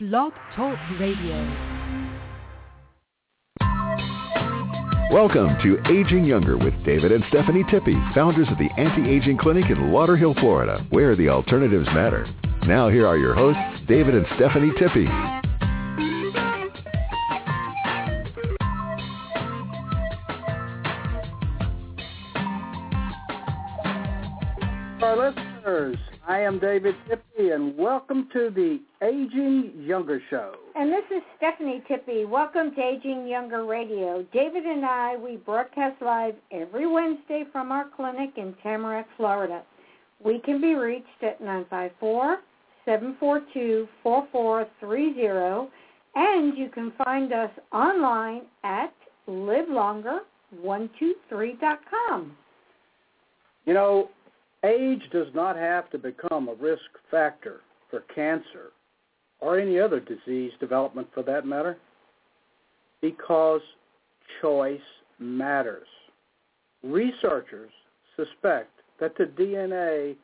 Blog Talk Radio. Welcome to Aging Younger with David and Stephanie Tippy, founders of the Anti-Aging Clinic in Lauderhill, Florida, where the alternatives matter. Now here are your hosts, David and Stephanie Tippy. Am David Tippy, and welcome to the Aging Younger Show. And this is Stephanie Tippy. Welcome to Aging Younger Radio. David and I, we broadcast live every Wednesday from our clinic in Tamarac, Florida. We can be reached at 954 742-4430, and you can find us online at livelonger123.com. You know, age does not have to become a risk factor for cancer or any other disease development for that matter because choice matters. Researchers suspect that the DNA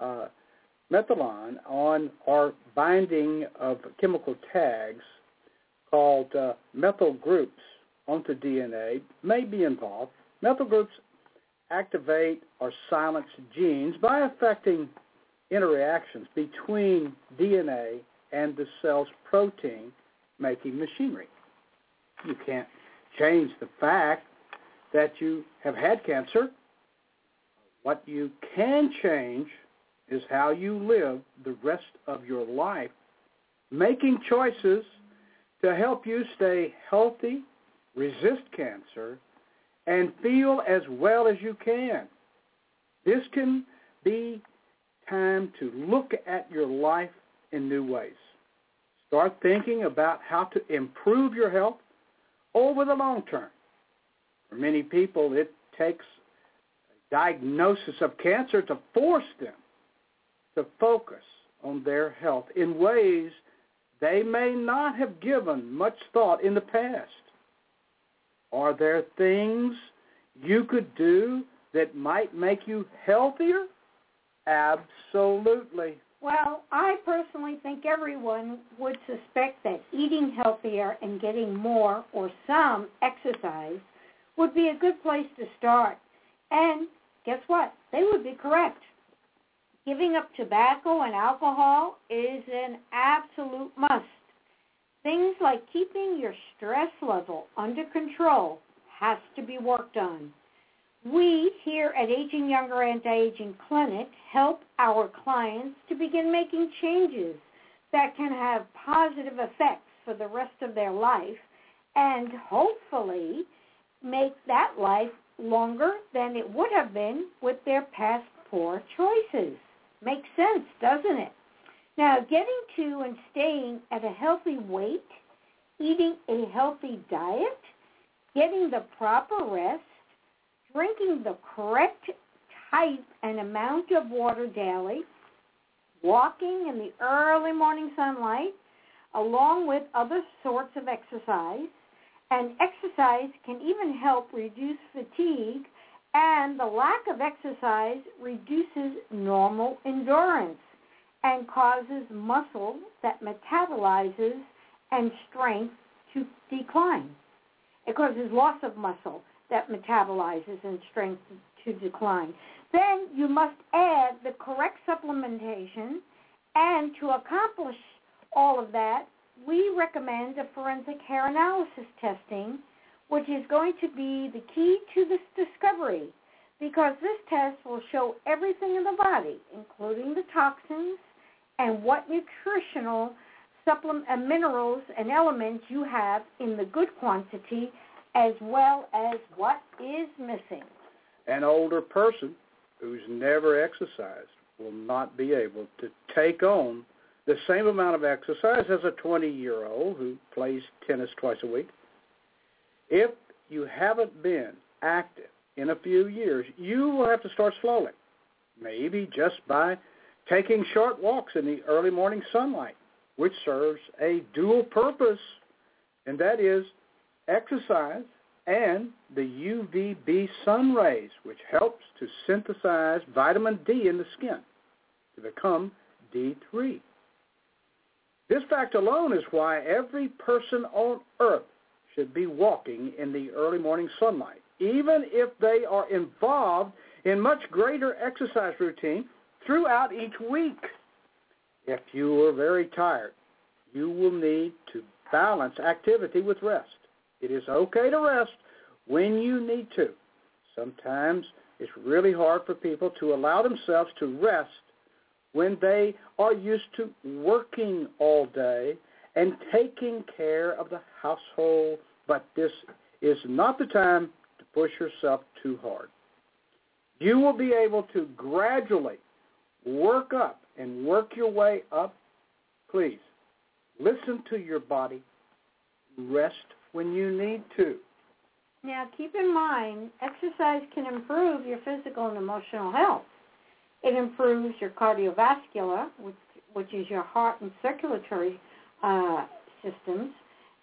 uh, methylon on our binding of chemical tags called uh, methyl groups onto DNA may be involved. Methyl groups activate or silence genes by affecting interactions between DNA and the cell's protein making machinery. You can't change the fact that you have had cancer. What you can change is how you live the rest of your life, making choices to help you stay healthy, resist cancer, and feel as well as you can. This can be time to look at your life in new ways. Start thinking about how to improve your health over the long term. For many people, it takes a diagnosis of cancer to force them to focus on their health in ways they may not have given much thought in the past. Are there things you could do that might make you healthier? Absolutely. Well, I personally think everyone would suspect that eating healthier and getting more or some exercise would be a good place to start. And guess what? They would be correct. Giving up tobacco and alcohol is an absolute must. Things like keeping your stress level under control has to be worked on. We here at Aging Younger Anti-Aging Clinic help our clients to begin making changes that can have positive effects for the rest of their life and hopefully make that life longer than it would have been with their past poor choices. Makes sense, doesn't it? Now, getting to and staying at a healthy weight, eating a healthy diet, getting the proper rest, drinking the correct type and amount of water daily, walking in the early morning sunlight, along with other sorts of exercise, and exercise can even help reduce fatigue and the lack of exercise reduces normal endurance and causes muscle that metabolizes and strength to decline. It causes loss of muscle that metabolizes and strength to decline. Then you must add the correct supplementation, and to accomplish all of that, we recommend a forensic hair analysis testing which is going to be the key to this discovery because this test will show everything in the body, including the toxins and what nutritional supplement uh, minerals and elements you have in the good quantity as well as what is missing. An older person who's never exercised will not be able to take on the same amount of exercise as a 20-year-old who plays tennis twice a week. If you haven't been active in a few years, you will have to start slowly, maybe just by taking short walks in the early morning sunlight, which serves a dual purpose, and that is exercise and the UVB sun rays, which helps to synthesize vitamin D in the skin to become D3. This fact alone is why every person on earth should be walking in the early morning sunlight, even if they are involved in much greater exercise routine throughout each week. If you are very tired, you will need to balance activity with rest. It is okay to rest when you need to. Sometimes it's really hard for people to allow themselves to rest when they are used to working all day and taking care of the household, but this is not the time push yourself too hard. You will be able to gradually work up and work your way up. Please listen to your body. Rest when you need to. Now, keep in mind, exercise can improve your physical and emotional health. It improves your cardiovascular, which, which is your heart and circulatory uh, systems,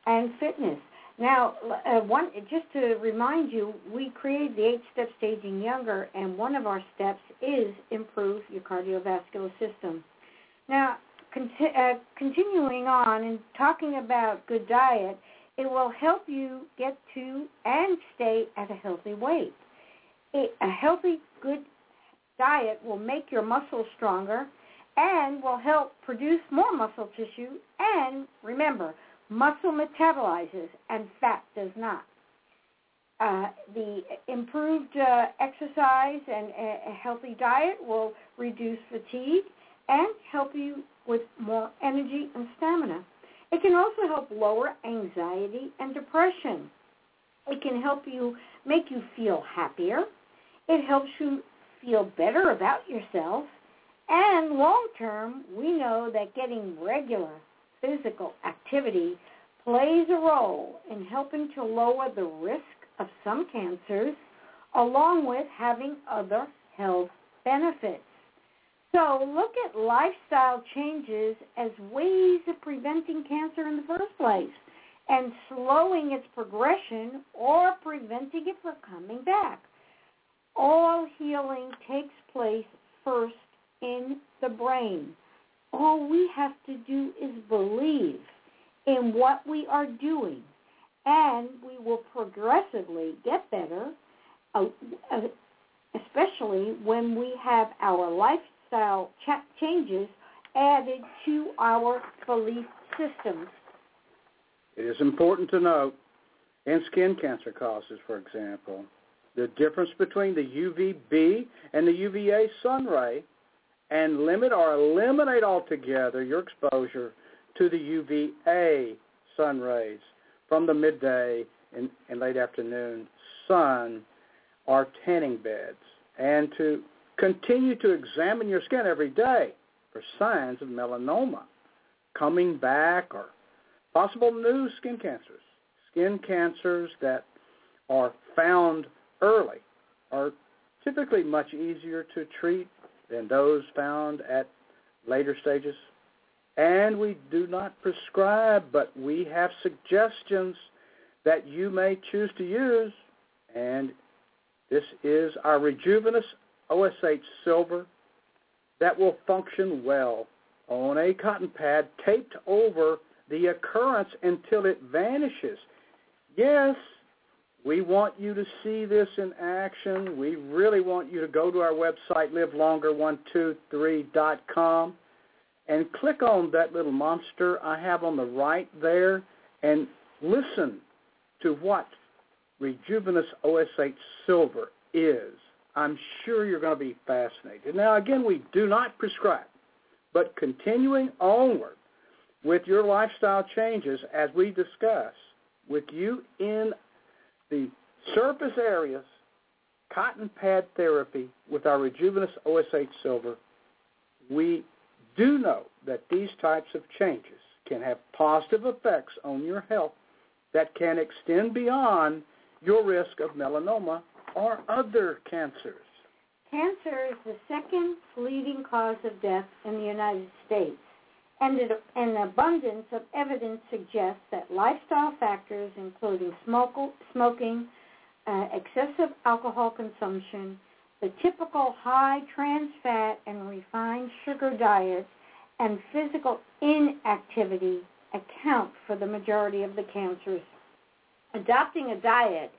and fitness. Now, uh, one just to remind you, we created the eight-step staging younger, and one of our steps is improve your cardiovascular system. Now, conti- uh, continuing on and talking about good diet, it will help you get to and stay at a healthy weight. It, a healthy, good diet will make your muscles stronger and will help produce more muscle tissue. And remember, muscle metabolizes and fat does not. Uh, the improved uh, exercise and a, a healthy diet will reduce fatigue and help you with more energy and stamina. It can also help lower anxiety and depression. It can help you make you feel happier. It helps you feel better about yourself. And long term, we know that getting regular physical activity plays a role in helping to lower the risk of some cancers along with having other health benefits. So look at lifestyle changes as ways of preventing cancer in the first place and slowing its progression or preventing it from coming back. All healing takes place first in the brain. All we have to do is believe in what we are doing, and we will progressively get better, uh, uh, especially when we have our lifestyle changes added to our belief systems. It is important to note in skin cancer causes, for example, the difference between the UVB and the UVA sun ray and limit or eliminate altogether your exposure to the UVA sun rays from the midday and, and late afternoon sun or tanning beds and to Continue to examine your skin every day for signs of melanoma coming back or possible new skin cancers. Skin cancers that are found early are typically much easier to treat than those found at later stages. And we do not prescribe, but we have suggestions that you may choose to use. And this is our Rejuvenous OSH silver that will function well on a cotton pad taped over the occurrence until it vanishes. Yes, we want you to see this in action. We really want you to go to our website, livelonger123.com, and click on that little monster I have on the right there and listen to what Rejuvenous OSH Silver is. I'm sure you're going to be fascinated. Now, again, we do not prescribe, but continuing onward with your lifestyle changes as we discuss with you in the surface areas, cotton pad therapy with our Rejuvenous OSH Silver, we do know that these types of changes can have positive effects on your health that can extend beyond your risk of melanoma or other cancers. Cancer is the second leading cause of death in the United States, and an abundance of evidence suggests that lifestyle factors, including smoking, uh, excessive alcohol consumption, the typical high trans fat and refined sugar diet, and physical inactivity account for the majority of the cancers. Adopting a diet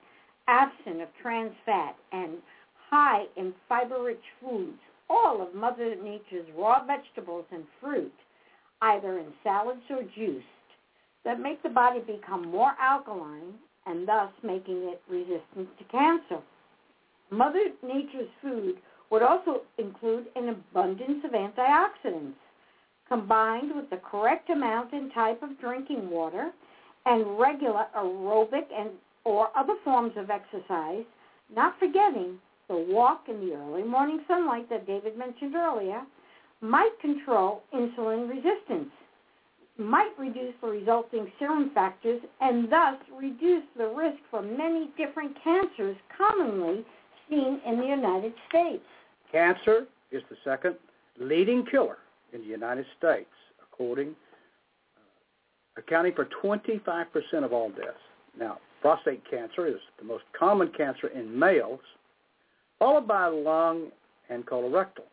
absent of trans fat and high in fiber-rich foods, all of Mother Nature's raw vegetables and fruit, either in salads or juiced, that make the body become more alkaline and thus making it resistant to cancer. Mother Nature's food would also include an abundance of antioxidants, combined with the correct amount and type of drinking water and regular aerobic and or other forms of exercise, not forgetting the walk in the early morning sunlight that David mentioned earlier, might control insulin resistance, might reduce the resulting serum factors, and thus reduce the risk for many different cancers commonly seen in the United States. Cancer is the second leading killer in the United States, according uh, accounting for 25% of all deaths. Now, prostate cancer is the most common cancer in males, followed by lung and colorectal.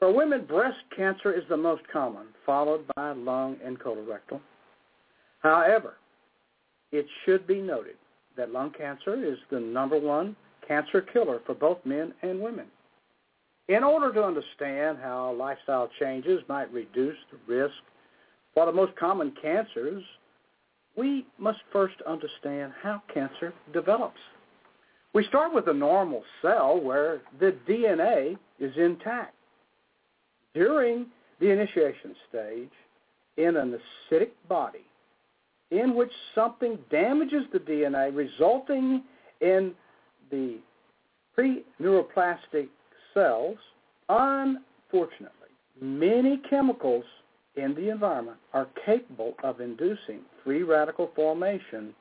For women, breast cancer is the most common, followed by lung and colorectal. However, it should be noted that lung cancer is the number one cancer killer for both men and women. In order to understand how lifestyle changes might reduce the risk for the most common cancers, we must first understand how cancer develops. We start with a normal cell where the DNA is intact. During the initiation stage, in an acidic body, in which something damages the DNA, resulting in the pre-neoplastic cells, unfortunately, many chemicals in the environment are capable of inducing free radical formation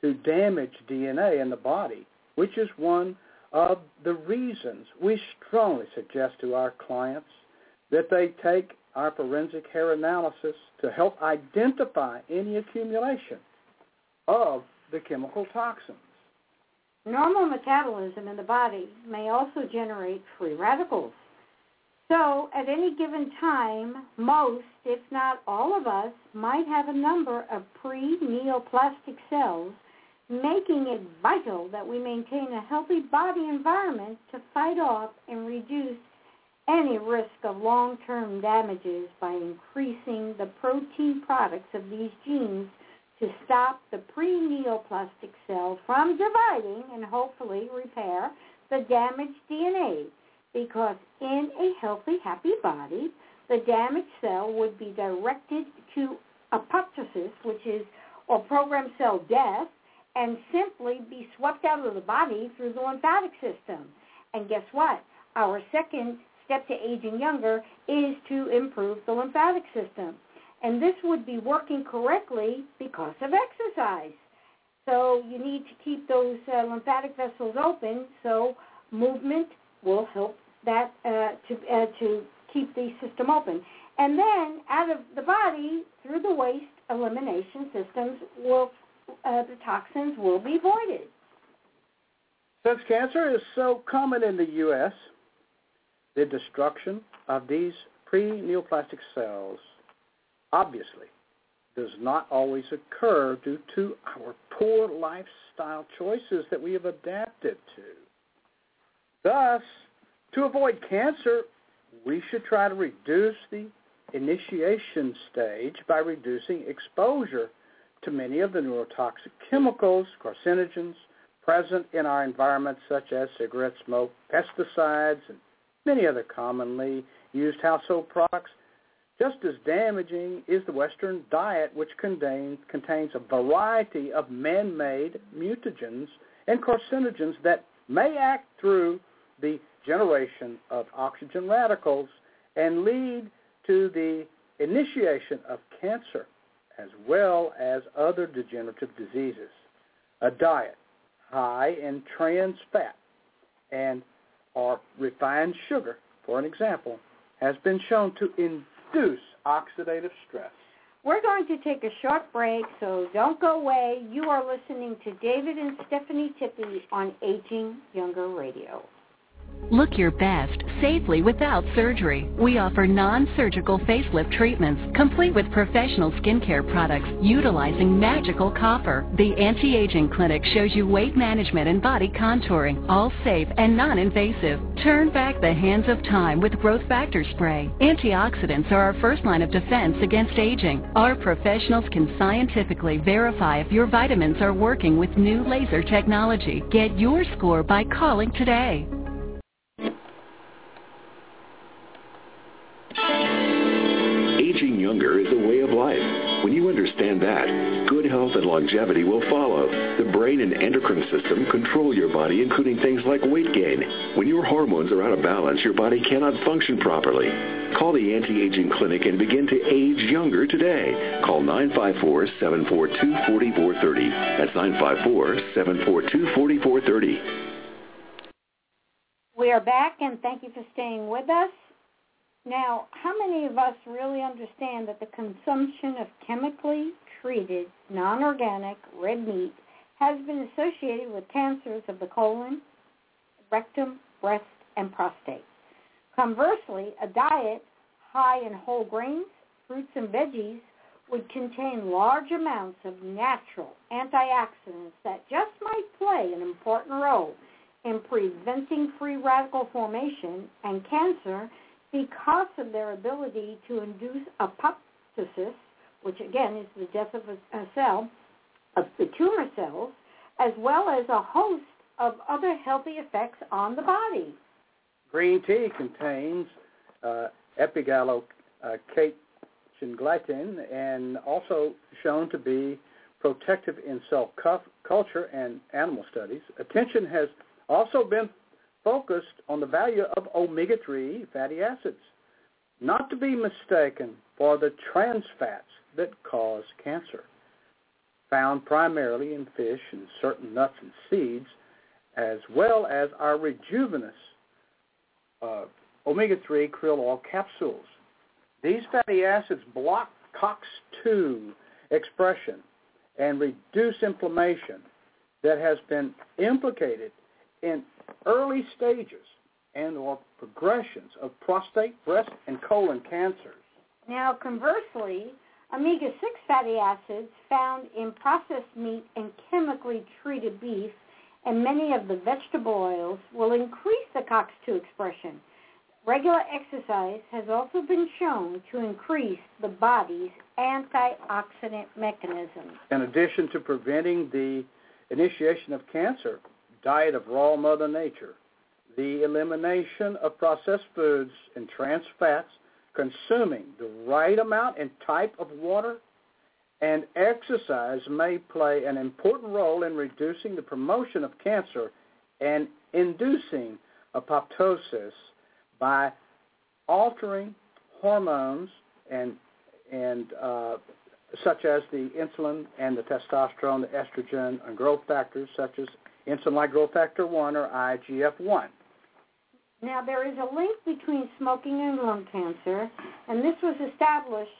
to damage DNA in the body, which is one of the reasons we strongly suggest to our clients that they take our forensic hair analysis to help identify any accumulation of the chemical toxins. Normal metabolism in the body may also generate free radicals. So, at any given time, most, if not all of us, might have a number of pre-neoplastic cells, making it vital that we maintain a healthy body environment to fight off and reduce any risk of long-term damages by increasing the protein products of these genes to stop the pre-neoplastic cell from dividing and hopefully repair the damaged DNA because in a healthy, happy body, the damaged cell would be directed to apoptosis, which is, or programmed cell death, and simply be swept out of the body through the lymphatic system. And guess what? Our second step to aging younger is to improve the lymphatic system and this would be working correctly because of exercise. So you need to keep those uh, lymphatic vessels open. So movement will help that uh, to uh, to keep the system open. And then out of the body through the waste elimination systems will uh, the toxins will be voided. Since cancer is so common in the U.S., the destruction of these pre-neoplastic cells obviously does not always occur due to our poor lifestyle choices that we have adapted to. Thus, to avoid cancer, we should try to reduce the initiation stage by reducing exposure to many of the neurotoxic chemicals, carcinogens, present in our environment such as cigarette smoke, pesticides, and many other commonly used household products just as damaging is the Western diet, which contains, contains a variety of man-made mutagens and carcinogens that may act through the generation of oxygen radicals and lead to the initiation of cancer as well as other degenerative diseases. A diet high in trans fat and or refined sugar, for an example, has been shown to induce oxidative stress. We're going to take a short break, so don't go away. You are listening to David and Stephanie Tippie on Aging Younger Radio. Look your best safely without surgery. We offer non-surgical facelift treatments complete with professional skincare products utilizing magical copper. The Anti-Aging Clinic shows you weight management and body contouring, all safe and non-invasive. Turn back the hands of time with growth factor spray. Antioxidants are our first line of defense against aging. Our professionals can scientifically verify if your vitamins are working with new laser technology. Get your score by calling today. Younger is a way of life. When you understand that, good health and longevity will follow. The brain and endocrine system control your body, including things like weight gain. When your hormones are out of balance, your body cannot function properly. Call the Anti-Aging Clinic and begin to age younger today. Call 954-742-4430. That's 954-742-4430. We are back, and thank you for staying with us. Now, how many of us really understand that the consumption of chemically treated, non-organic red meat has been associated with cancers of the colon, rectum, breast, and prostate? Conversely, a diet high in whole grains, fruits, and veggies would contain large amounts of natural antioxidants that just might play an important role in preventing free radical formation and cancer because of their ability to induce apoptosis, which again is the death of a, a cell, of the tumor cells, as well as a host of other healthy effects on the body. Green tea contains uh, epigallocatechin and also shown to be protective in cell culture and animal studies. Attention has also been focused on the value of omega-3 fatty acids, not to be mistaken for the trans fats that cause cancer, found primarily in fish and certain nuts and seeds, as well as our rejuvenous uh, omega-3 krill oil capsules. These fatty acids block COX-2 expression and reduce inflammation that has been implicated in early stages and or progressions of prostate, breast, and colon cancers. Now, conversely, omega-6 fatty acids found in processed meat and chemically treated beef and many of the vegetable oils will increase the COX-2 expression. Regular exercise has also been shown to increase the body's antioxidant mechanism. In addition to preventing the initiation of cancer, diet of raw Mother Nature, the elimination of processed foods and trans fats, consuming the right amount and type of water, and exercise may play an important role in reducing the promotion of cancer and inducing apoptosis by altering hormones and and uh, such as the insulin and the testosterone, the estrogen, and growth factors such as insulin-like growth factor 1 or IGF-1. Now, there is a link between smoking and lung cancer, and this was established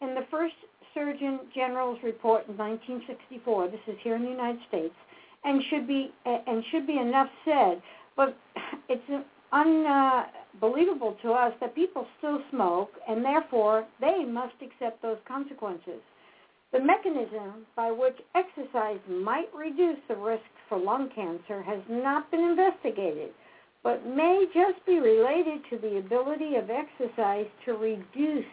in the first Surgeon General's report in 1964. This is here in the United States, and should be and should be enough said. But it's unbelievable to us that people still smoke, and therefore they must accept those consequences. The mechanism by which exercise might reduce the risk for lung cancer has not been investigated, but may just be related to the ability of exercise to reduce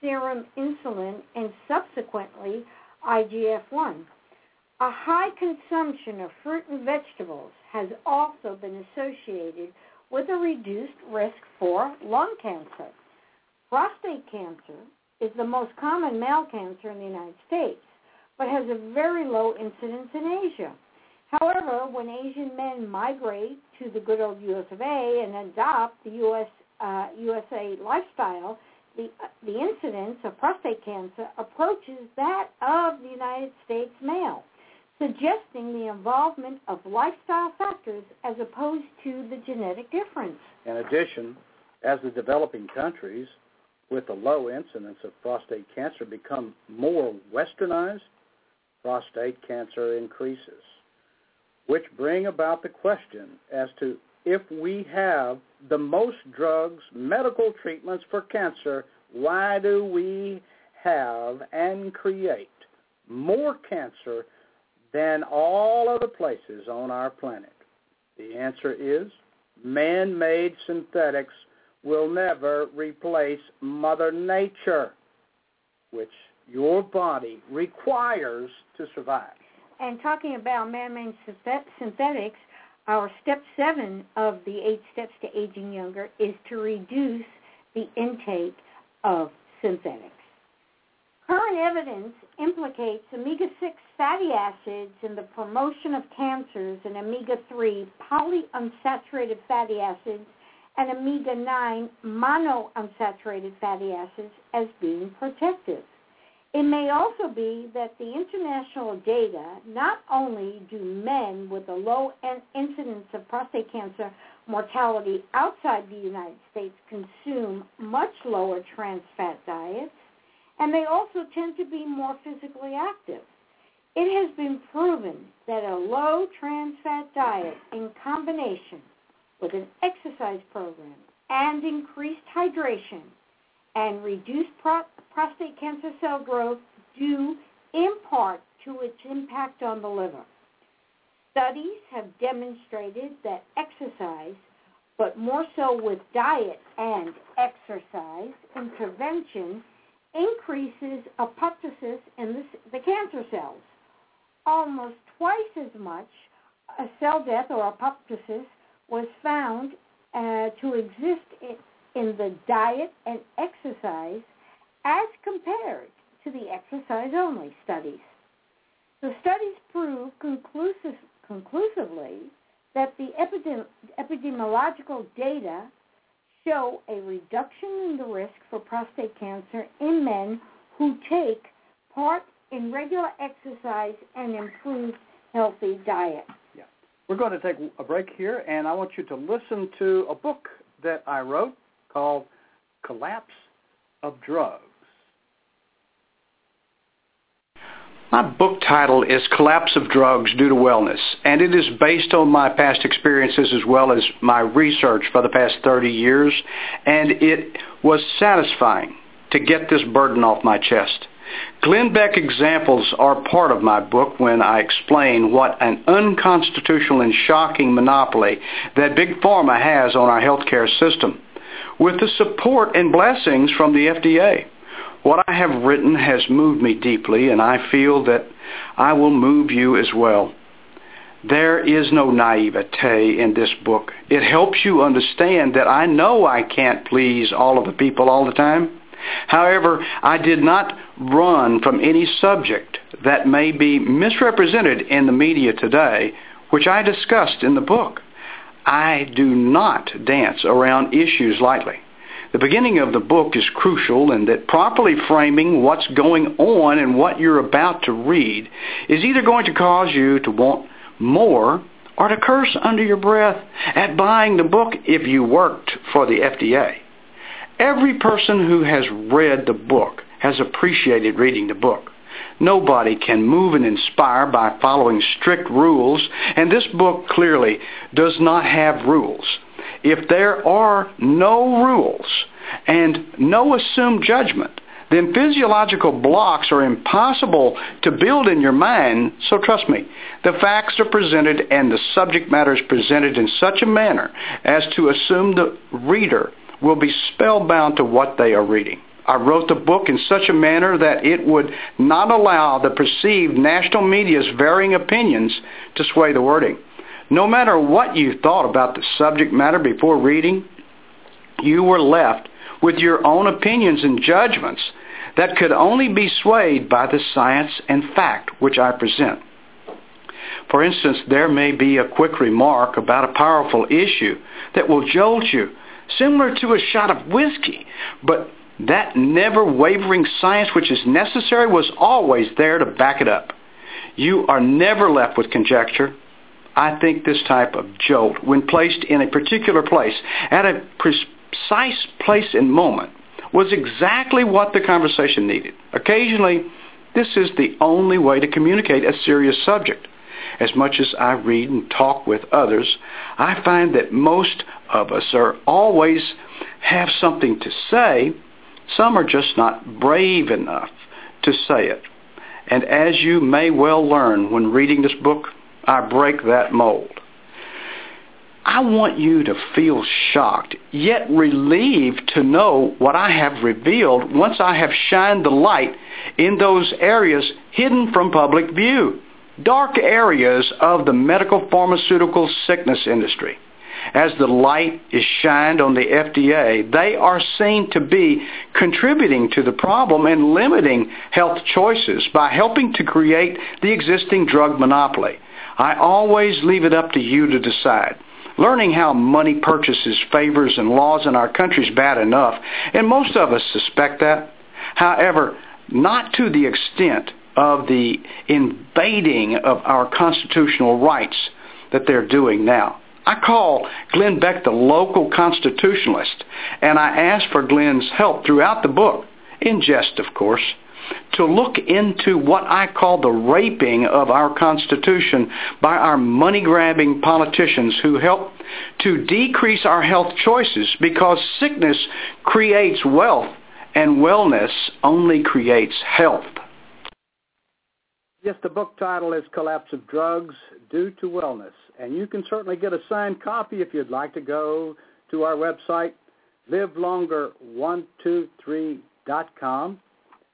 serum insulin and subsequently IGF-1. A high consumption of fruit and vegetables has also been associated with a reduced risk for lung cancer. Prostate cancer is the most common male cancer in the United States, but has a very low incidence in Asia. However, when Asian men migrate to the good old US of A and adopt the US uh, USA lifestyle, the, the incidence of prostate cancer approaches that of the United States male, suggesting the involvement of lifestyle factors as opposed to the genetic difference. In addition, as the developing countries with a low incidence of prostate cancer become more westernized, prostate cancer increases, which bring about the question as to if we have the most drugs, medical treatments for cancer, why do we have and create more cancer than all other places on our planet? The answer is man-made synthetics will never replace Mother Nature, which your body requires to survive. And talking about man-made synthetics, our step seven of the eight steps to aging younger is to reduce the intake of synthetics. Current evidence implicates omega-6 fatty acids in the promotion of cancers and omega-3 polyunsaturated fatty acids and omega-9 monounsaturated fatty acids as being protective. It may also be that the international data, not only do men with a low incidence of prostate cancer mortality outside the United States consume much lower trans fat diets, and they also tend to be more physically active. It has been proven that a low trans fat diet in combination with an exercise program and increased hydration and reduced pro- prostate cancer cell growth due in part to its impact on the liver. Studies have demonstrated that exercise, but more so with diet and exercise intervention, increases apoptosis in the, the cancer cells. Almost twice as much a cell death or apoptosis was found uh, to exist in, in the diet and exercise as compared to the exercise-only studies. The studies prove conclusive, conclusively that the epidem- epidemiological data show a reduction in the risk for prostate cancer in men who take part in regular exercise and improved healthy diet. We're going to take a break here, and I want you to listen to a book that I wrote called Collapse of Drugs. My book title is Collapse of Drugs Due to Wellness, and it is based on my past experiences as well as my research for the past 30 years, and it was satisfying to get this burden off my chest. Glenn Beck examples are part of my book when I explain what an unconstitutional and shocking monopoly that Big Pharma has on our healthcare system, with the support and blessings from the FDA. What I have written has moved me deeply, and I feel that I will move you as well. There is no naivete in this book. It helps you understand that I know I can't please all of the people all the time. However, I did not run from any subject that may be misrepresented in the media today, which I discussed in the book. I do not dance around issues lightly. The beginning of the book is crucial in that properly framing what's going on and what you're about to read is either going to cause you to want more or to curse under your breath at buying the book if you worked for the FDA. Every person who has read the book has appreciated reading the book. Nobody can move and inspire by following strict rules, and this book clearly does not have rules. If there are no rules and no assumed judgment, then physiological blocks are impossible to build in your mind. So trust me, the facts are presented and the subject matter is presented in such a manner as to assume the reader will be spellbound to what they are reading. I wrote the book in such a manner that it would not allow the perceived national media's varying opinions to sway the wording. No matter what you thought about the subject matter before reading, you were left with your own opinions and judgments that could only be swayed by the science and fact which I present. For instance, there may be a quick remark about a powerful issue that will jolt you similar to a shot of whiskey. But that never wavering science which is necessary was always there to back it up. You are never left with conjecture. I think this type of jolt, when placed in a particular place, at a precise place and moment, was exactly what the conversation needed. Occasionally, this is the only way to communicate a serious subject. As much as I read and talk with others, I find that most of us are always have something to say. Some are just not brave enough to say it. And as you may well learn when reading this book, I break that mold. I want you to feel shocked, yet relieved to know what I have revealed once I have shined the light in those areas hidden from public view, dark areas of the medical pharmaceutical sickness industry. As the light is shined on the FDA, they are seen to be contributing to the problem and limiting health choices by helping to create the existing drug monopoly. I always leave it up to you to decide. Learning how money purchases favors and laws in our country is bad enough, and most of us suspect that. However, not to the extent of the invading of our constitutional rights that they're doing now. I call Glenn Beck the local constitutionalist, and I ask for Glenn's help throughout the book, in jest, of course to look into what I call the raping of our Constitution by our money-grabbing politicians who help to decrease our health choices because sickness creates wealth and wellness only creates health. Yes, the book title is Collapse of Drugs Due to Wellness. And you can certainly get a signed copy if you'd like to go to our website, livelonger123.com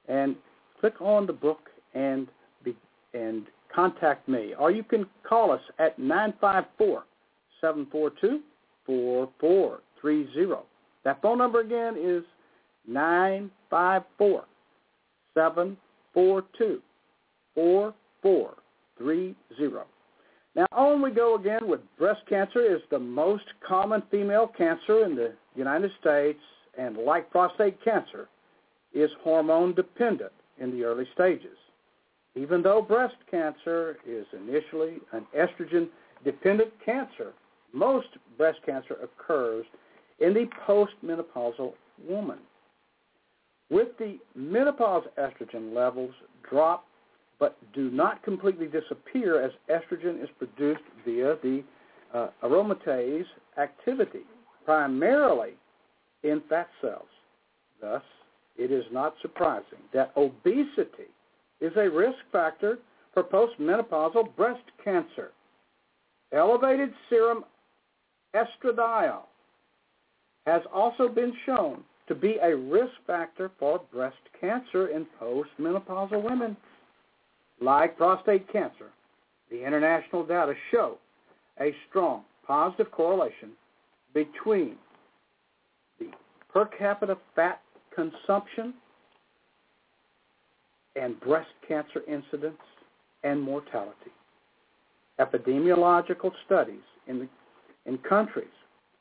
and click on the book and be, and contact me. Or you can call us at 954-742-4430. That phone number again is 954-742-4430. Now on we go again with breast cancer is the most common female cancer in the United States and like prostate cancer, is hormone dependent in the early stages. Even though breast cancer is initially an estrogen dependent cancer, most breast cancer occurs in the postmenopausal woman. With the menopause estrogen levels drop but do not completely disappear as estrogen is produced via the uh, aromatase activity, primarily in fat cells. Thus, it is not surprising that obesity is a risk factor for postmenopausal breast cancer. Elevated serum estradiol has also been shown to be a risk factor for breast cancer in postmenopausal women. Like prostate cancer, the international data show a strong positive correlation between the per capita fat consumption and breast cancer incidence and mortality. Epidemiological studies in, the, in countries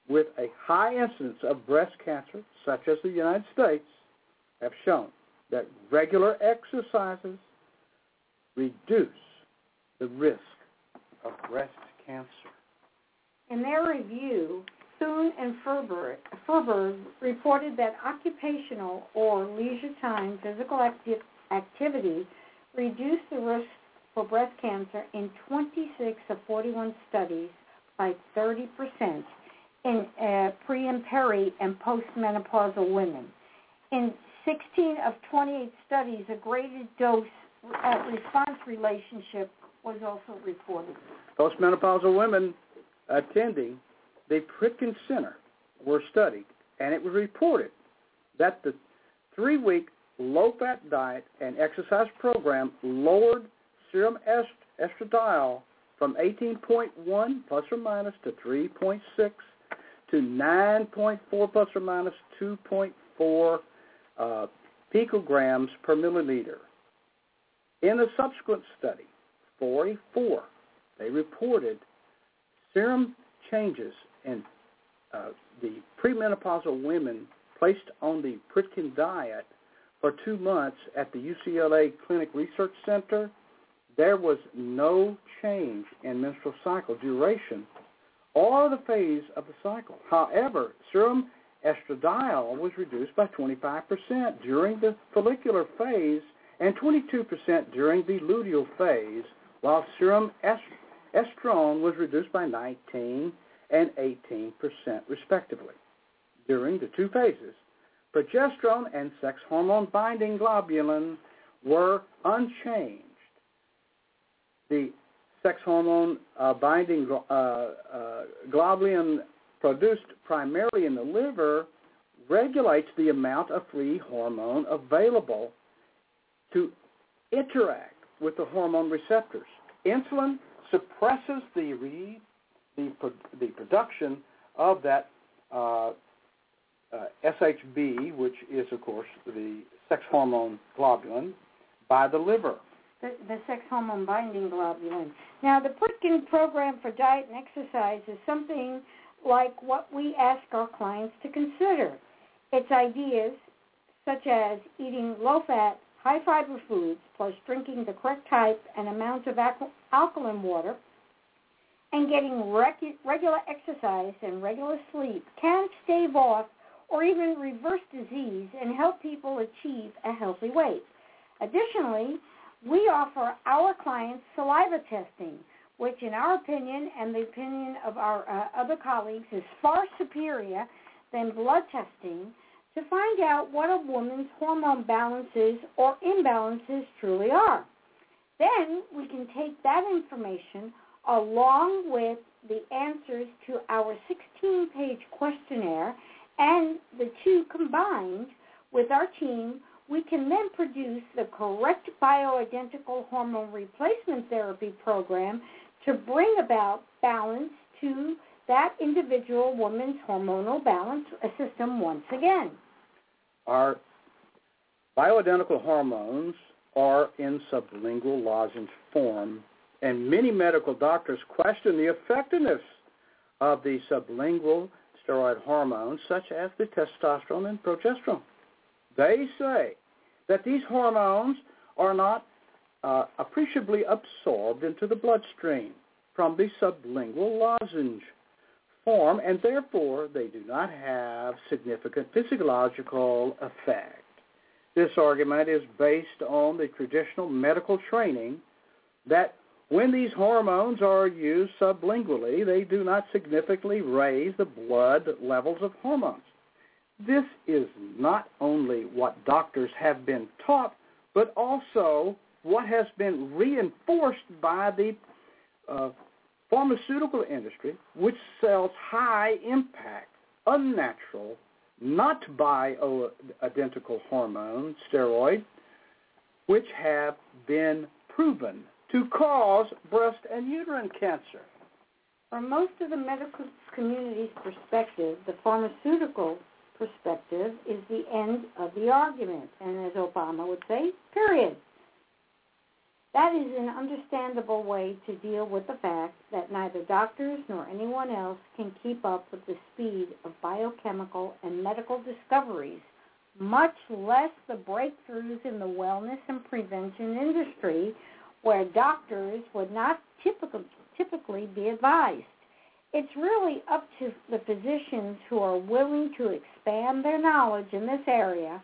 with a high incidence of breast cancer, such as the United States, have shown that regular exercises reduce the risk of breast cancer. In their review, Thune and Furberg reported that occupational or leisure time physical acti- activity reduced the risk for breast cancer in 26 of 41 studies by 30% in uh, pre and peri and postmenopausal women. In 16 of 28 studies, a graded dose response relationship was also reported. Postmenopausal women attending the Pritikin Center were studied, and it was reported that the three-week low-fat diet and exercise program lowered serum est- estradiol from 18.1 plus or minus to 3.6 to 9.4 plus or minus 2.4 uh, picograms per milliliter. In a subsequent study, 44, they reported serum changes in uh, the premenopausal women placed on the Pritikin diet for two months at the UCLA Clinic Research Center, there was no change in menstrual cycle duration or the phase of the cycle. However, serum estradiol was reduced by 25% during the follicular phase and 22% during the luteal phase, while serum estrone was reduced by 19 and 18% respectively during the two phases. Progesterone and sex hormone binding globulin were unchanged. The sex hormone uh, binding uh, uh, globulin produced primarily in the liver regulates the amount of free hormone available to interact with the hormone receptors. Insulin suppresses the re, the, the production of that uh, uh, SHB, which is of course the sex hormone globulin, by the liver the, the sex hormone binding globulin. Now, the Pritikin program for diet and exercise is something like what we ask our clients to consider. It's ideas such as eating low-fat, high-fiber foods, plus drinking the correct type and amount of alkaline water, and getting regular exercise and regular sleep can stave off or even reverse disease and help people achieve a healthy weight. Additionally, we offer our clients saliva testing, which in our opinion and the opinion of our uh, other colleagues is far superior than blood testing to find out what a woman's hormone balances or imbalances truly are. Then we can take that information along with the answers to our 16-page questionnaire and the two combined with our team we can then produce the correct bioidentical hormone replacement therapy program to bring about balance to that individual woman's hormonal balance system once again. Our bioidentical hormones are in sublingual lozenge form, and many medical doctors question the effectiveness of the sublingual steroid hormones, such as the testosterone and progesterone. They say that these hormones are not uh, appreciably absorbed into the bloodstream from the sublingual lozenge form, and therefore they do not have significant physiological effect. This argument is based on the traditional medical training that when these hormones are used sublingually, they do not significantly raise the blood levels of hormones. This is not only what doctors have been taught, but also what has been reinforced by the uh, pharmaceutical industry, which sells high impact, unnatural, not bioidentical hormone steroids, which have been proven to cause breast and uterine cancer. From most of the medical community's perspective, the pharmaceutical perspective is the end of the argument. And as Obama would say, period. That is an understandable way to deal with the fact that neither doctors nor anyone else can keep up with the speed of biochemical and medical discoveries, much less the breakthroughs in the wellness and prevention industry where doctors would not typically, typically be advised. It's really up to the physicians who are willing to expand their knowledge in this area,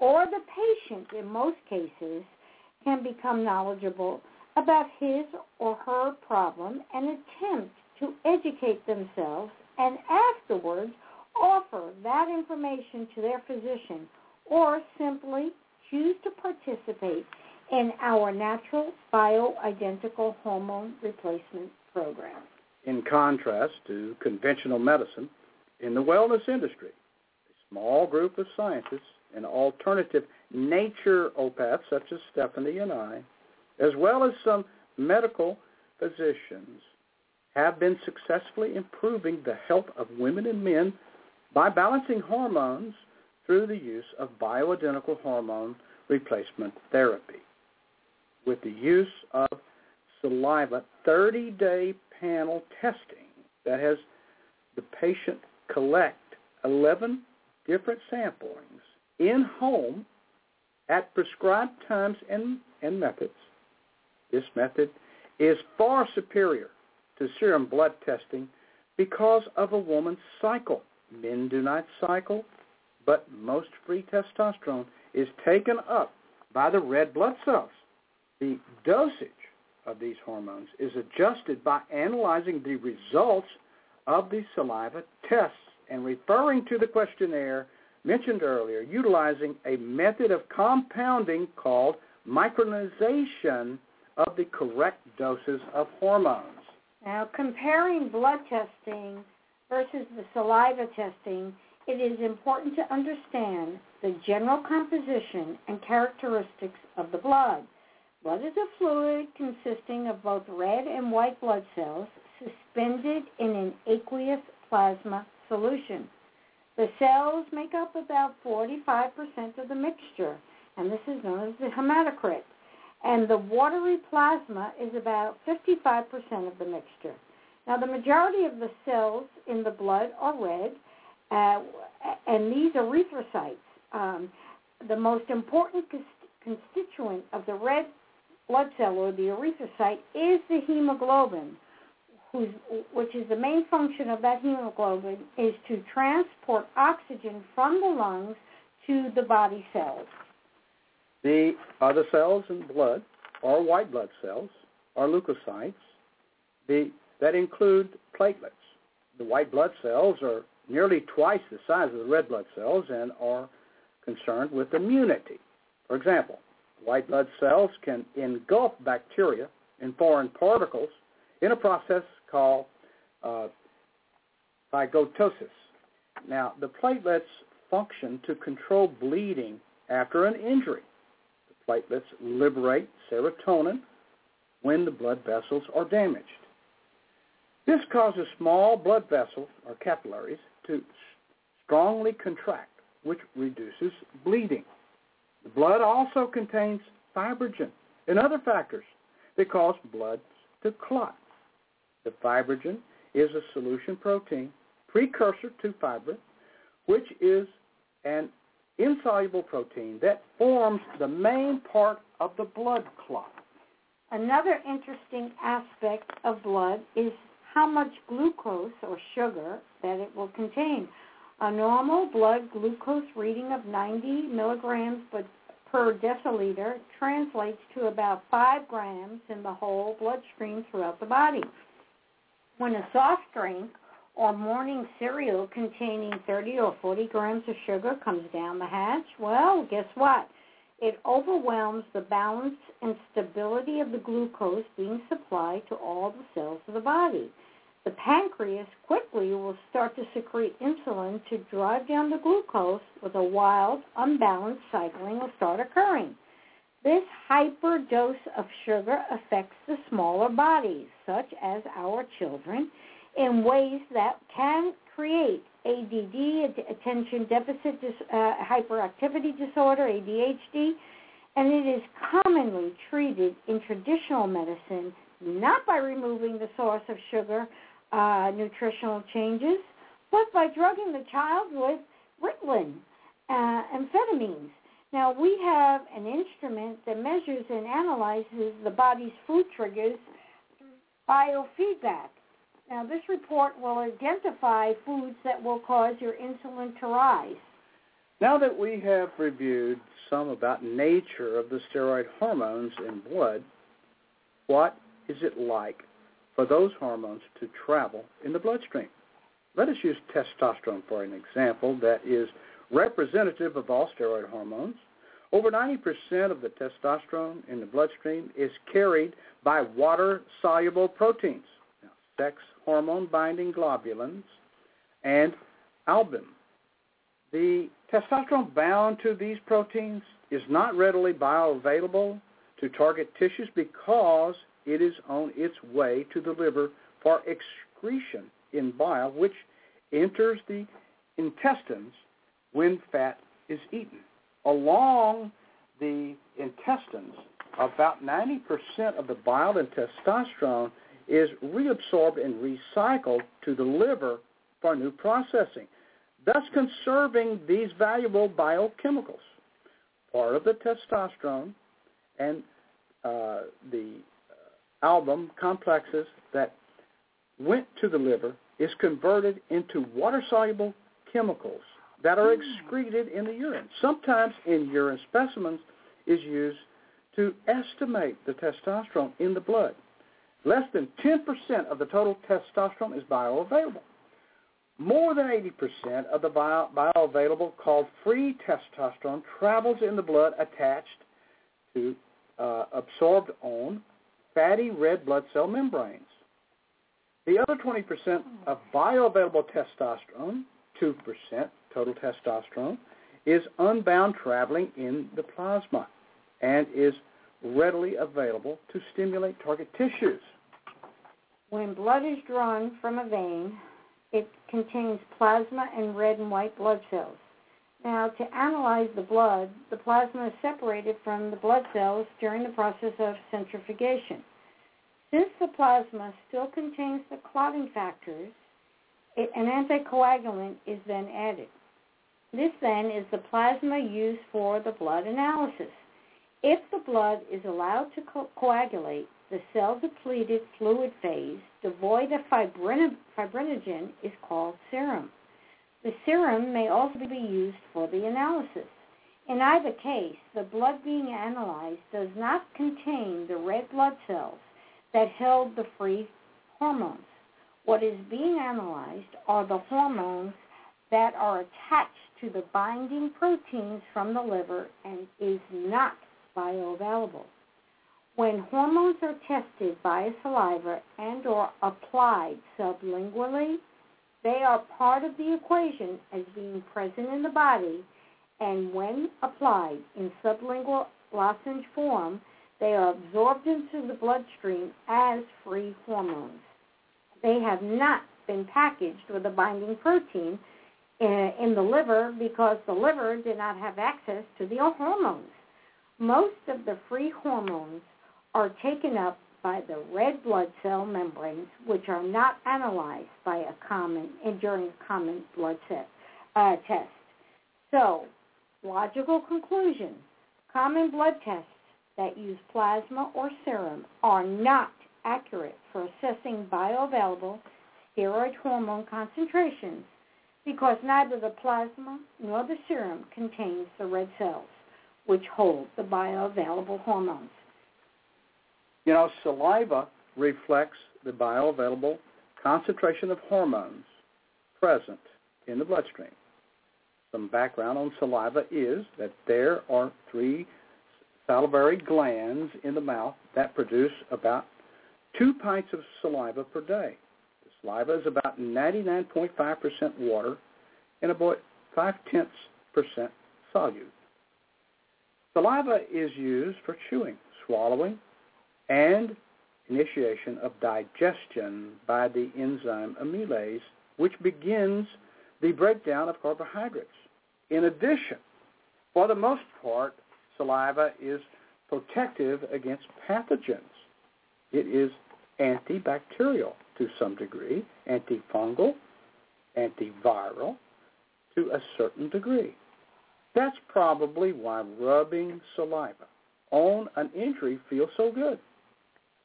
or the patient, in most cases, can become knowledgeable about his or her problem and attempt to educate themselves and afterwards offer that information to their physician or simply choose to participate in our natural bioidentical hormone replacement program. In contrast to conventional medicine, in the wellness industry, a small group of scientists and alternative nature naturopaths such as Stephanie and I, as well as some medical physicians, have been successfully improving the health of women and men by balancing hormones through the use of bioidentical hormone replacement therapy. With the use of saliva 30-day panel testing that has the patient collect 11 different samplings in home at prescribed times and, and methods. This method is far superior to serum blood testing because of a woman's cycle. Men do not cycle, but most free testosterone is taken up by the red blood cells. The dosage of these hormones is adjusted by analyzing the results of the saliva tests and referring to the questionnaire mentioned earlier, utilizing a method of compounding called micronization of the correct doses of hormones. Now, comparing blood testing versus the saliva testing, it is important to understand the general composition and characteristics of the blood. Blood is a fluid consisting of both red and white blood cells suspended in an aqueous plasma solution. The cells make up about 45% of the mixture, and this is known as the hematocrit. And the watery plasma is about 55% of the mixture. Now, the majority of the cells in the blood are red, uh, and these erythrocytes. Um, the most important constituent of the red blood cell or the erythrocyte is the hemoglobin, which is the main function of that hemoglobin is to transport oxygen from the lungs to the body cells. The other cells in blood are white blood cells, are leukocytes, the, that include platelets. The white blood cells are nearly twice the size of the red blood cells and are concerned with immunity. For example, white blood cells can engulf bacteria and foreign particles in a process called uh. Now, the platelets function to control bleeding after an injury. The platelets liberate serotonin when the blood vessels are damaged. This causes small blood vessels or capillaries to strongly contract, which reduces bleeding. The blood also contains fibrinogen and other factors that cause blood to clot. The fibrinogen is a solution protein precursor to fibrin, which is an insoluble protein that forms the main part of the blood clot. Another interesting aspect of blood is how much glucose or sugar that it will contain. A normal blood glucose reading of 90 milligrams per deciliter translates to about 5 grams in the whole bloodstream throughout the body. When a soft drink or morning cereal containing 30 or 40 grams of sugar comes down the hatch, well, guess what? It overwhelms the balance and stability of the glucose being supplied to all the cells of the body the pancreas quickly will start to secrete insulin to drive down the glucose with a wild, unbalanced cycling will start occurring. This hyperdose of sugar affects the smaller bodies, such as our children, in ways that can create ADD, attention deficit uh, hyperactivity disorder, ADHD, and it is commonly treated in traditional medicine not by removing the source of sugar, uh, nutritional changes, but by drugging the child with Ritalin, uh, amphetamines. Now, we have an instrument that measures and analyzes the body's food triggers biofeedback. Now, this report will identify foods that will cause your insulin to rise. Now that we have reviewed some about nature of the steroid hormones in blood, what is it like for those hormones to travel in the bloodstream. Let us use testosterone for an example that is representative of all steroid hormones. Over 90% of the testosterone in the bloodstream is carried by water-soluble proteins, now, sex hormone-binding globulins, and albumin. The testosterone bound to these proteins is not readily bioavailable to target tissues because it is on its way to the liver for excretion in bile, which enters the intestines when fat is eaten. Along the intestines, about 90% of the bile and testosterone is reabsorbed and recycled to the liver for new processing, thus conserving these valuable biochemicals. Part of the testosterone and uh, the album complexes that went to the liver is converted into water-soluble chemicals that are excreted in the urine. Sometimes in urine specimens is used to estimate the testosterone in the blood. Less than 10% of the total testosterone is bioavailable. More than 80% of the bio, bioavailable called free testosterone travels in the blood attached to uh, absorbed on fatty red blood cell membranes. The other 20% of bioavailable testosterone, 2% total testosterone, is unbound traveling in the plasma and is readily available to stimulate target tissues. When blood is drawn from a vein, it contains plasma and red and white blood cells. Now, to analyze the blood, the plasma is separated from the blood cells during the process of centrifugation. Since the plasma still contains the clotting factors, it, an anticoagulant is then added. This then is the plasma used for the blood analysis. If the blood is allowed to co- coagulate, the cell-depleted fluid phase, devoid of fibrin- fibrinogen, is called serum. The serum may also be used for the analysis. In either case, the blood being analyzed does not contain the red blood cells that held the free hormones. What is being analyzed are the hormones that are attached to the binding proteins from the liver and is not bioavailable. When hormones are tested via saliva and or applied sublingually, they are part of the equation as being present in the body, and when applied in sublingual lozenge form, they are absorbed into the bloodstream as free hormones. They have not been packaged with a binding protein in, in the liver because the liver did not have access to the hormones. Most of the free hormones are taken up by the red blood cell membranes, which are not analyzed by a common and during a common blood set, uh, test. So, logical conclusion: common blood tests that use plasma or serum are not accurate for assessing bioavailable steroid hormone concentrations because neither the plasma nor the serum contains the red cells which hold the bioavailable hormones. You know, saliva reflects the bioavailable concentration of hormones present in the bloodstream. Some background on saliva is that there are three salivary glands in the mouth that produce about two pints of saliva per day. Saliva is about 99.5% water and about 5 tenths percent solute. Saliva is used for chewing, swallowing, and initiation of digestion by the enzyme amylase, which begins the breakdown of carbohydrates. In addition, for the most part, saliva is protective against pathogens. It is antibacterial to some degree, antifungal, antiviral to a certain degree. That's probably why rubbing saliva on an injury feels so good.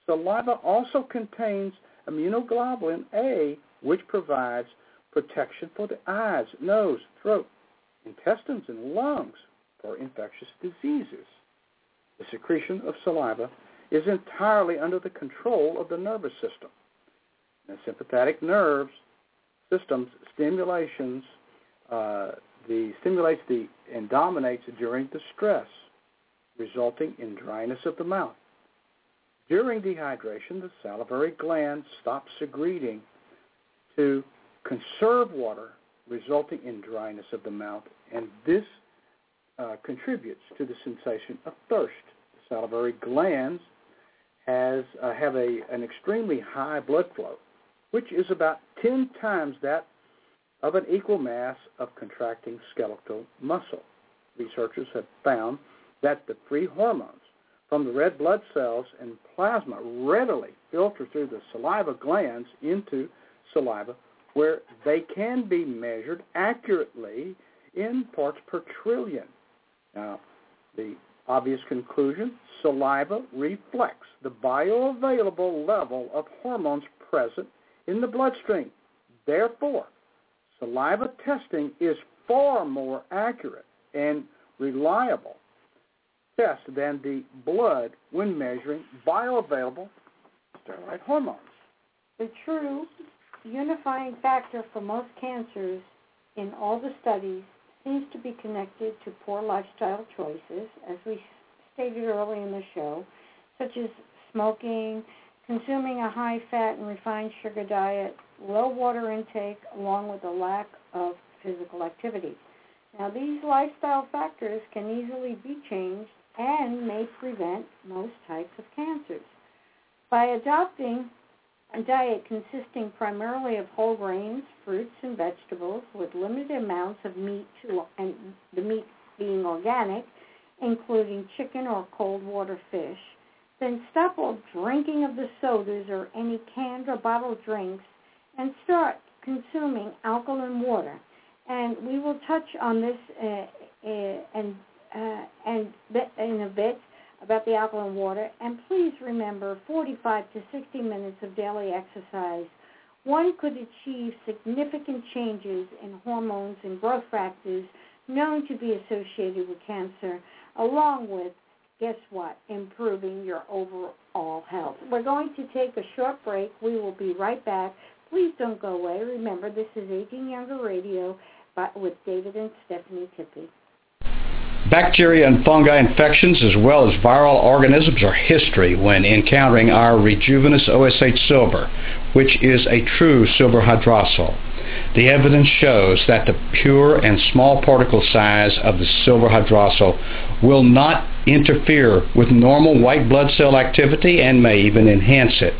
Saliva also contains immunoglobulin A, which provides protection for the eyes, nose, throat, intestines, and lungs for infectious diseases. The secretion of saliva is entirely under the control of the nervous system. The sympathetic nerves systems stimulations uh, the stimulates the and dominates during the stress, resulting in dryness of the mouth. During dehydration, the salivary gland stops secreting to conserve water, resulting in dryness of the mouth, and this uh, contributes to the sensation of thirst. The salivary glands has uh, have a, an extremely high blood flow, which is about 10 times that of an equal mass of contracting skeletal muscle. Researchers have found that the free hormones from the red blood cells and plasma readily filter through the saliva glands into saliva where they can be measured accurately in parts per trillion. Now, the obvious conclusion, saliva reflects the bioavailable level of hormones present in the bloodstream. Therefore, saliva testing is far more accurate and reliable test than the blood when measuring bioavailable steroid hormones. The true unifying factor for most cancers in all the studies seems to be connected to poor lifestyle choices, as we stated early in the show, such as smoking, consuming a high-fat and refined sugar diet, low water intake, along with a lack of physical activity. Now, these lifestyle factors can easily be changed and may prevent most types of cancers. By adopting a diet consisting primarily of whole grains, fruits, and vegetables with limited amounts of meat, to, and the meat being organic, including chicken or cold water fish, then stop all drinking of the sodas or any canned or bottled drinks and start consuming alkaline water. And we will touch on this uh, uh, and uh, and in a bit about the alkaline water. And please remember 45 to 60 minutes of daily exercise. One could achieve significant changes in hormones and growth factors known to be associated with cancer, along with, guess what, improving your overall health. We're going to take a short break. We will be right back. Please don't go away. Remember, this is Aging Younger Radio with David and Stephanie Tippie. Bacteria and fungi infections as well as viral organisms are history when encountering our Rejuvenous OSH Silver, which is a true silver hydrosol. The evidence shows that the pure and small particle size of the silver hydrosol will not interfere with normal white blood cell activity and may even enhance it.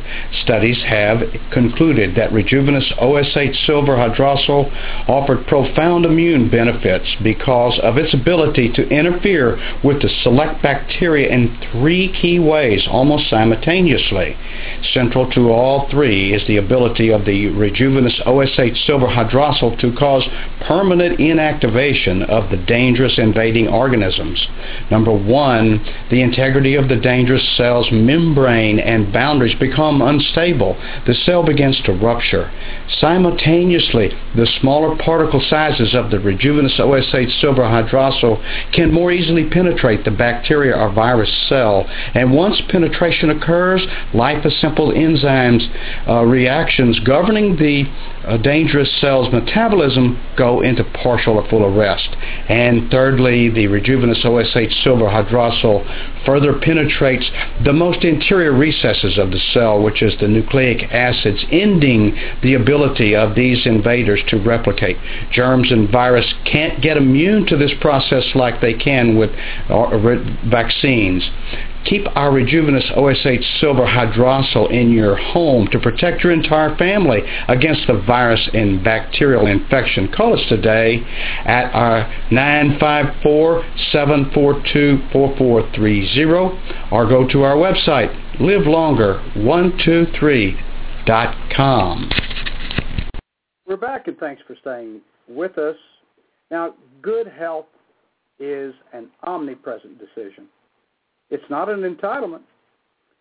Studies have concluded that Rejuvenous OSH silver hydrosol offered profound immune benefits because of its ability to interfere with the select bacteria in three key ways almost simultaneously. Central to all three is the ability of the Rejuvenous OSH silver hydrosol to cause permanent inactivation of the dangerous invading organisms. Number one, the integrity of the dangerous cell's membrane and boundaries become unstable. The cell begins to rupture. Simultaneously, the smaller particle sizes of the Rejuvenous OSH silver hydrosol can more easily penetrate the bacteria or virus cell. And once penetration occurs, life-assembled enzymes uh, reactions governing the uh, dangerous cell's metabolism go into partial or full arrest. And thirdly, the Rejuvenous OSH silver hydrosol further penetrates the most interior recesses of the cell, which is the nucleic acids, ending the ability of these invaders to replicate. Germs and virus can't get immune to this process like they can with uh, vaccines. Keep our Rejuvenous OSH Silver Hydrosol in your home to protect your entire family against the virus and bacterial infection. Call us today at our 954-742-4430 or go to our website, livelonger123.com. We're back and thanks for staying with us. Now, good health is an omnipresent decision. It's not an entitlement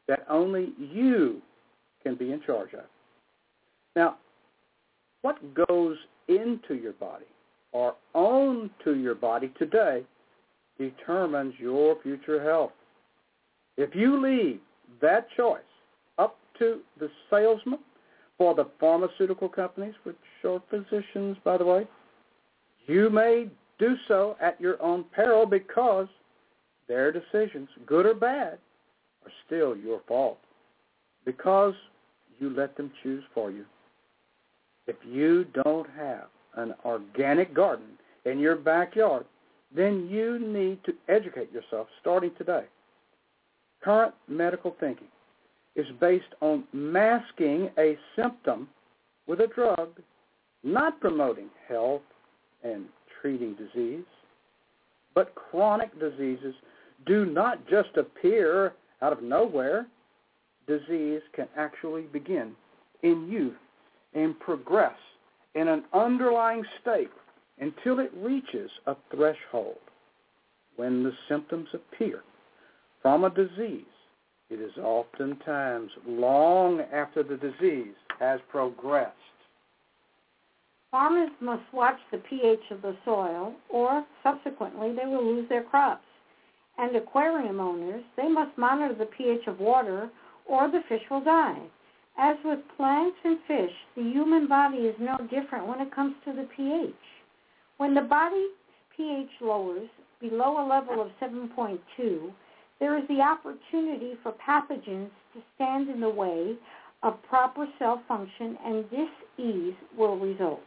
that only you can be in charge of. Now, what goes into your body or onto your body today determines your future health. If you leave that choice up to the salesman for the pharmaceutical companies, which are physicians, by the way, you may do so at your own peril because their decisions, good or bad, are still your fault because you let them choose for you. If you don't have an organic garden in your backyard, then you need to educate yourself starting today. Current medical thinking is based on masking a symptom with a drug, not promoting health and treating disease, but chronic diseases do not just appear out of nowhere. Disease can actually begin in youth and progress in an underlying state until it reaches a threshold. When the symptoms appear from a disease, it is oftentimes long after the disease has progressed. Farmers must watch the pH of the soil or subsequently they will lose their crops. And aquarium owners, they must monitor the pH of water or the fish will die. As with plants and fish, the human body is no different when it comes to the pH. When the body's pH lowers below a level of 7.2, there is the opportunity for pathogens to stand in the way of proper cell function and disease will result.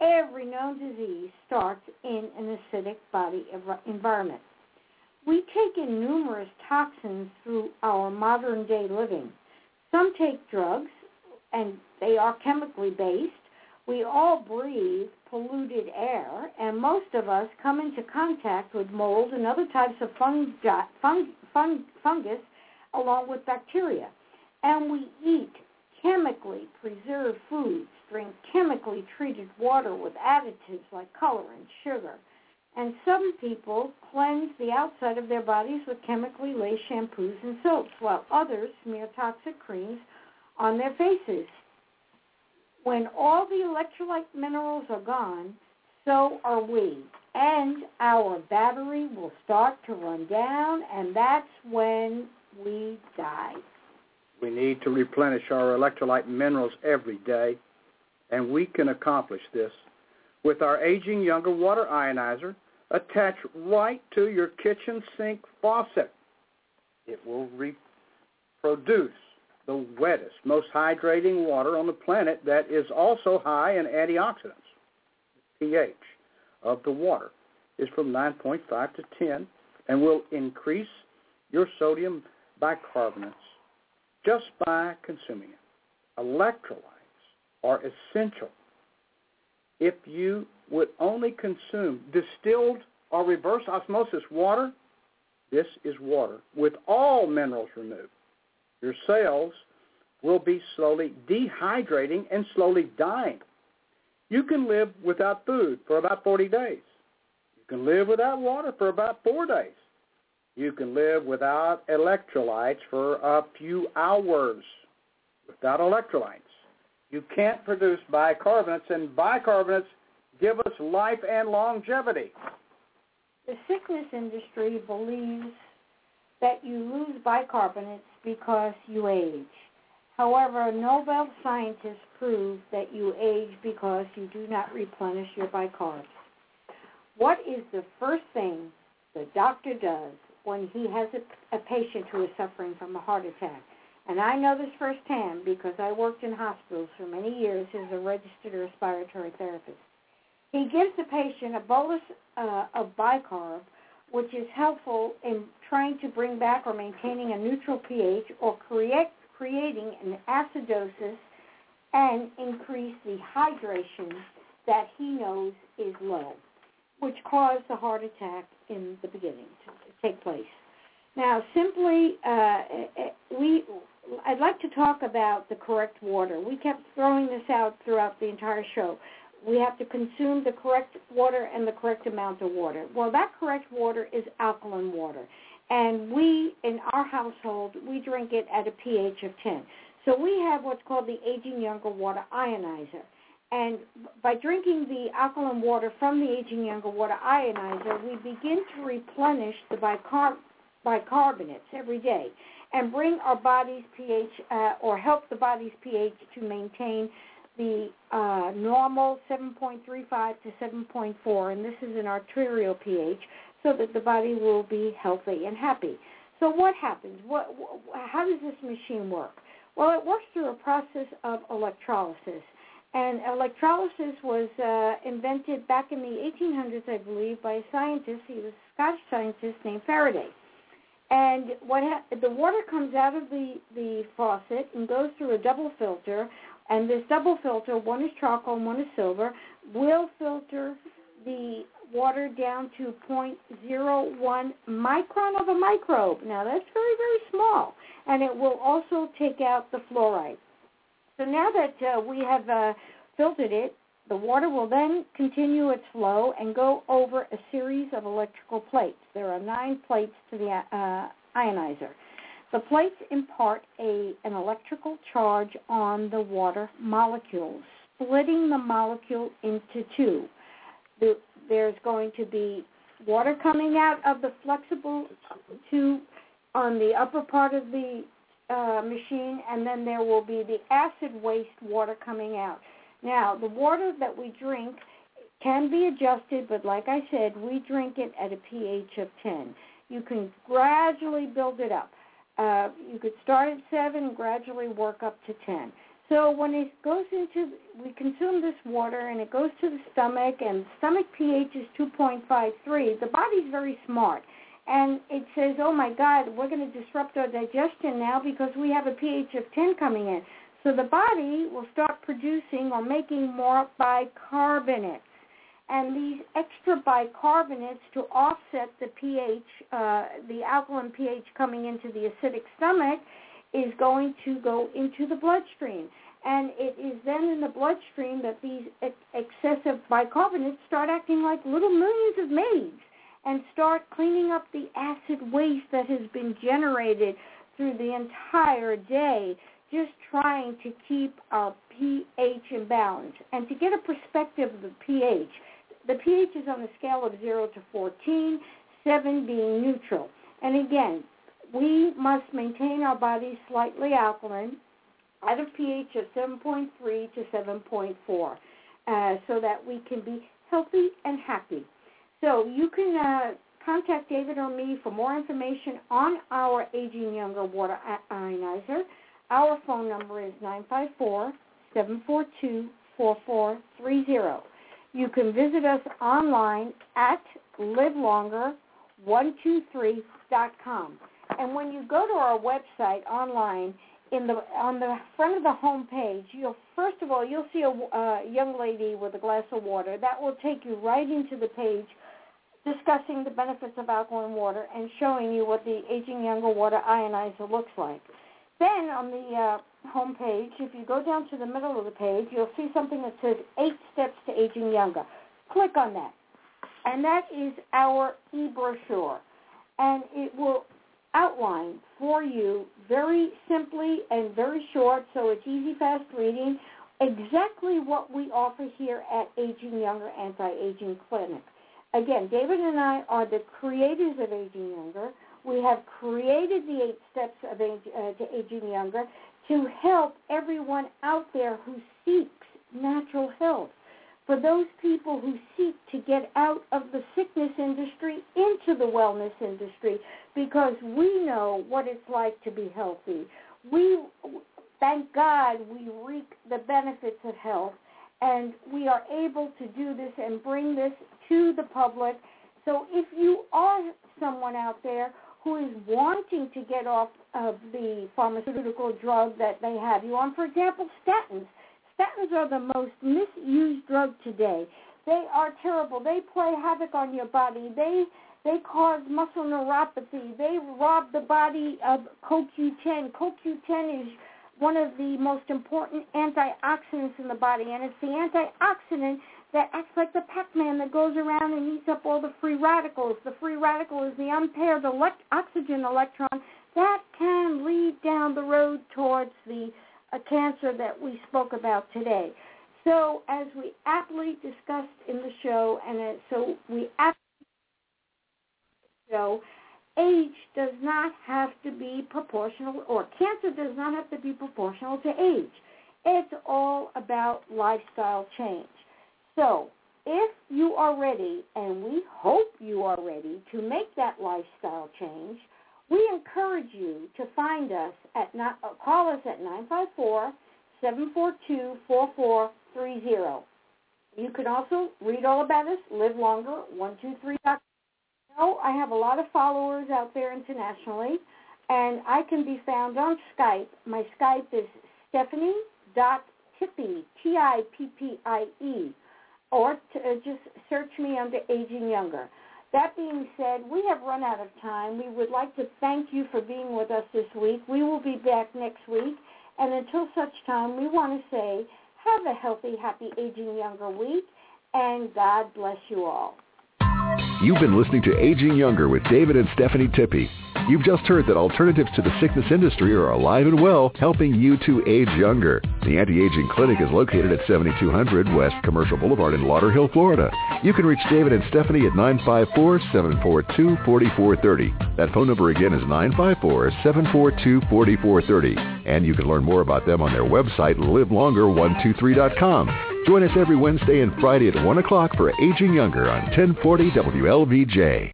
Every known disease starts in an acidic body environment. We take in numerous toxins through our modern day living. Some take drugs, and they are chemically based. We all breathe polluted air, and most of us come into contact with mold and other types of fungi, fung, fung, fungus along with bacteria. And we eat chemically preserved foods, drink chemically treated water with additives like color and sugar. And some people cleanse the outside of their bodies with chemically laced shampoos and soaps, while others smear toxic creams on their faces. When all the electrolyte minerals are gone, so are we. And our battery will start to run down, and that's when we die. We need to replenish our electrolyte minerals every day, and we can accomplish this with our aging younger water ionizer attached right to your kitchen sink faucet. It will reproduce the wettest, most hydrating water on the planet that is also high in antioxidants. The pH of the water is from 9.5 to 10 and will increase your sodium bicarbonates just by consuming it. Electrolytes are essential. If you would only consume distilled or reverse osmosis water, this is water with all minerals removed. Your cells will be slowly dehydrating and slowly dying. You can live without food for about 40 days. You can live without water for about four days. You can live without electrolytes for a few hours without electrolytes. You can't produce bicarbonates, and bicarbonates give us life and longevity. The sickness industry believes that you lose bicarbonates because you age. However, Nobel scientists prove that you age because you do not replenish your bicarbs. What is the first thing the doctor does when he has a, a patient who is suffering from a heart attack? And I know this firsthand because I worked in hospitals for many years as a registered respiratory therapist. He gives the patient a bolus uh, of bicarb, which is helpful in trying to bring back or maintaining a neutral pH or create, creating an acidosis and increase the hydration that he knows is low, which caused the heart attack in the beginning to take place. Now, simply, uh, uh we I'd like to talk about the correct water. We kept throwing this out throughout the entire show we have to consume the correct water and the correct amount of water. Well, that correct water is alkaline water. And we, in our household, we drink it at a pH of 10. So we have what's called the Aging Younger Water Ionizer. And by drinking the alkaline water from the Aging Younger Water Ionizer, we begin to replenish the bicarb- bicarbonates every day and bring our body's pH uh, or help the body's pH to maintain the uh, normal 7.35 to 7.4, and this is an arterial pH, so that the body will be healthy and happy. So what happens? What, how does this machine work? Well, it works through a process of electrolysis. And electrolysis was uh, invented back in the 1800s, I believe, by a scientist. He was a Scottish scientist named Faraday. And what ha- the water comes out of the, the faucet and goes through a double filter and this double filter, one is charcoal and one is silver, will filter the water down to 0.01 micron of a microbe. Now that's very, very small. And it will also take out the fluoride. So now that uh, we have uh, filtered it The water will then continue its flow and go over a series of electrical plates. There are nine plates to the uh, ionizer. The plates impart a, an electrical charge on the water molecules, splitting the molecule into two. The, there's going to be water coming out of the flexible tube on the upper part of the uh, machine, and then there will be the acid waste water coming out. Now, the water that we drink can be adjusted, but like I said, we drink it at a pH of 10. You can gradually build it up. Uh, you could start at 7 and gradually work up to 10. So when it goes into, we consume this water and it goes to the stomach, and stomach pH is 2.53. The body's very smart, and it says, "Oh my God, we're going to disrupt our digestion now because we have a pH of 10 coming in." So the body will start producing or making more bicarbonates. And these extra bicarbonates to offset the pH, uh, the alkaline pH coming into the acidic stomach, is going to go into the bloodstream. And it is then in the bloodstream that these ex- excessive bicarbonates start acting like little millions of maids and start cleaning up the acid waste that has been generated through the entire day just trying to keep our pH in balance. And to get a perspective of the pH, the pH is on a scale of 0 to 14, 7 being neutral. And again, we must maintain our bodies slightly alkaline at a pH of 7.3 to 7.4 uh, so that we can be healthy and happy. So you can uh, contact David or me for more information on our Aging Younger Water Ionizer. Our phone number is 954-742-4430. You can visit us online at livelonger123.com. And when you go to our website online, in the on the front of the home page, you'll first of all you'll see a uh, young lady with a glass of water. That will take you right into the page discussing the benefits of alkaline water and showing you what the Aging Younger Water Ionizer looks like. Then on the uh, home page, if you go down to the middle of the page, you'll see something that says Eight Steps to Aging Younger. Click on that. And that is our e-brochure. And it will outline for you very simply and very short, so it's easy, fast reading, exactly what we offer here at Aging Younger Anti-Aging Clinic. Again, David and I are the creators of Aging Younger. We have created the eight steps of age, uh, to aging younger to help everyone out there who seeks natural health. For those people who seek to get out of the sickness industry into the wellness industry, because we know what it's like to be healthy. We, thank God, we reap the benefits of health, and we are able to do this and bring this to the public. So if you are someone out there who is wanting to get off of the pharmaceutical drug that they have you on. For example, statins. Statins are the most misused drug today. They are terrible. They play havoc on your body. They they cause muscle neuropathy. They rob the body of CoQ10. CoQ10 is one of the most important antioxidants in the body, and it's the antioxidant that acts like the Pac-Man that goes around and eats up all the free radicals. The free radical is the unpaired elect- oxygen electron that can lead down the road towards the uh, cancer that we spoke about today. So, as we aptly discussed in the show, and so we aptly show, age does not have to be proportional, or cancer does not have to be proportional to age. It's all about lifestyle change. So, if you are ready, and we hope you are ready to make that lifestyle change, we encourage you to find us at uh, call us at 954-742-4430. You can also read all about us, live longer, 123.com. know I have a lot of followers out there internationally, and I can be found on Skype. My Skype is stephanie.tippie, T-I-P-P-I-E or uh, just search me under Aging Younger. That being said, we have run out of time. We would like to thank you for being with us this week. We will be back next week. And until such time, we want to say Have a healthy, happy Aging Younger week, and God bless you all. You've been listening to Aging Younger with David and Stephanie Tippie. You've just heard that alternatives to the sickness industry are alive and well, helping you to age younger. The Anti-Aging Clinic is located at 7200 West Commercial Boulevard in Lauderhill, Florida. You can reach David and Stephanie at 954-742-4430. That phone number again is 954-742-4430. And you can learn more about them on their website, livelonger123.com. Join us every Wednesday and Friday at 1 o'clock for Aging Younger on 1040 WLVJ.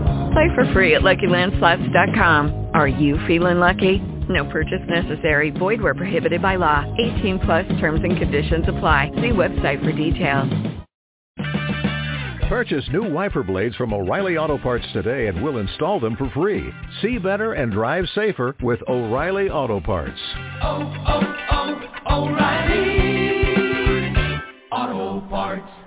Play for free at LuckyLandSlots.com. Are you feeling lucky? No purchase necessary. Void where prohibited by law. 18 plus terms and conditions apply. See website for details. Purchase new wiper blades from O'Reilly Auto Parts today and we'll install them for free. See better and drive safer with O'Reilly Auto Parts. Oh, oh, oh, O'Reilly Auto Parts.